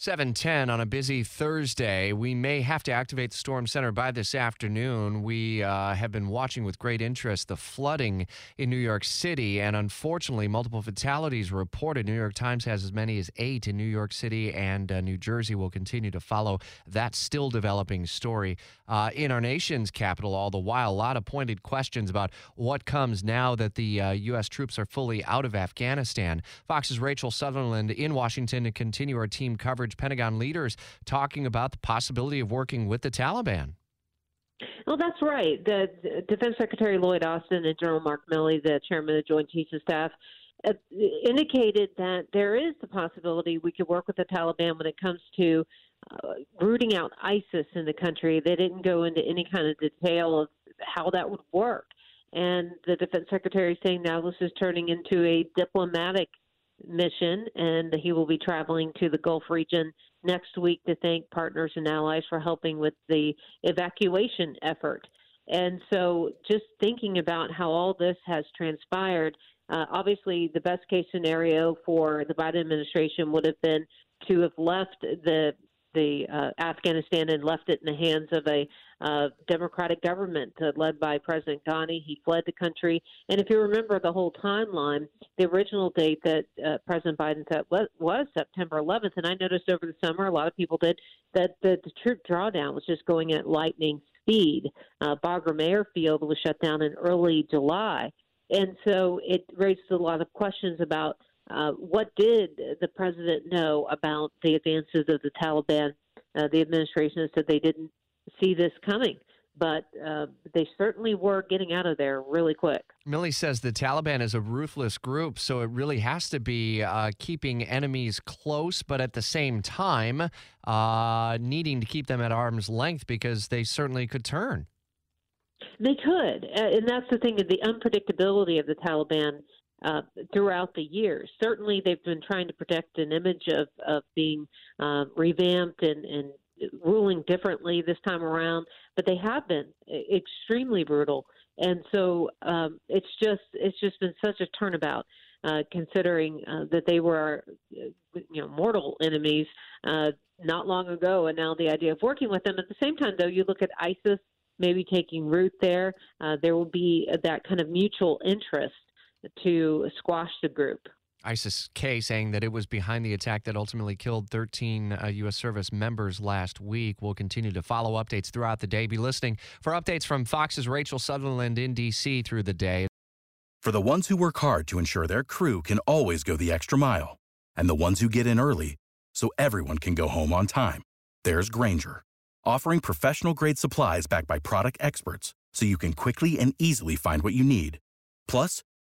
710 on a busy Thursday. We may have to activate the Storm Center by this afternoon. We uh, have been watching with great interest the flooding in New York City, and unfortunately, multiple fatalities reported. New York Times has as many as eight in New York City, and uh, New Jersey will continue to follow that still developing story uh, in our nation's capital. All the while, a lot of pointed questions about what comes now that the U.S. Uh, troops are fully out of Afghanistan. Fox's Rachel Sutherland in Washington to continue our team coverage Pentagon leaders talking about the possibility of working with the Taliban. Well, that's right. The, Defense Secretary Lloyd Austin and General Mark Milley, the chairman of the Joint Chiefs of Staff, uh, indicated that there is the possibility we could work with the Taliban when it comes to uh, rooting out ISIS in the country. They didn't go into any kind of detail of how that would work. And the defense secretary saying now this is turning into a diplomatic mission, and he will be traveling to the Gulf region next week to thank partners and allies for helping with the evacuation effort. And so, just thinking about how all this has transpired, uh, obviously, the best case scenario for the Biden administration would have been to have left the the uh, Afghanistan and left it in the hands of a uh, democratic government uh, led by President Ghani. He fled the country, and if you remember the whole timeline, the original date that uh, President Biden said was, September 11th. And I noticed over the summer, a lot of people did that the, the troop drawdown was just going at lightning speed. Uh, Bagram Airfield was shut down in early July, and so it raised a lot of questions about uh, what did the president know about the advances of the Taliban? Uh, the administration said they didn't see this coming, but uh, they certainly were getting out of there really quick. Milley says the Taliban is a ruthless group, so it really has to be uh, keeping enemies close, but at the same time, uh, needing to keep them at arm's length because they certainly could turn. They could, and that's the thing: the unpredictability of the Taliban uh, throughout the years. Certainly, they've been trying to protect an image of, of being uh, revamped and, and ruling differently this time around, but they have been extremely brutal. And so um, it's just it's just been such a turnabout, uh, considering uh, that they were our, you know mortal enemies uh, not long ago, and now the idea of working with them. At the same time, though, you look at ISIS maybe taking root there. Uh, there will be that kind of mutual interest to squash the group. ISIS K saying that it was behind the attack that ultimately killed 13 uh, U.S. service members last week. We'll continue to follow updates throughout the day. Be listening for updates from Fox's Rachel Sutherland in D.C. through the day. For the ones who work hard to ensure their crew can always go the extra mile, and the ones who get in early so everyone can go home on time, there's Grainger, offering professional grade supplies backed by product experts so you can quickly and easily find what you need. Plus,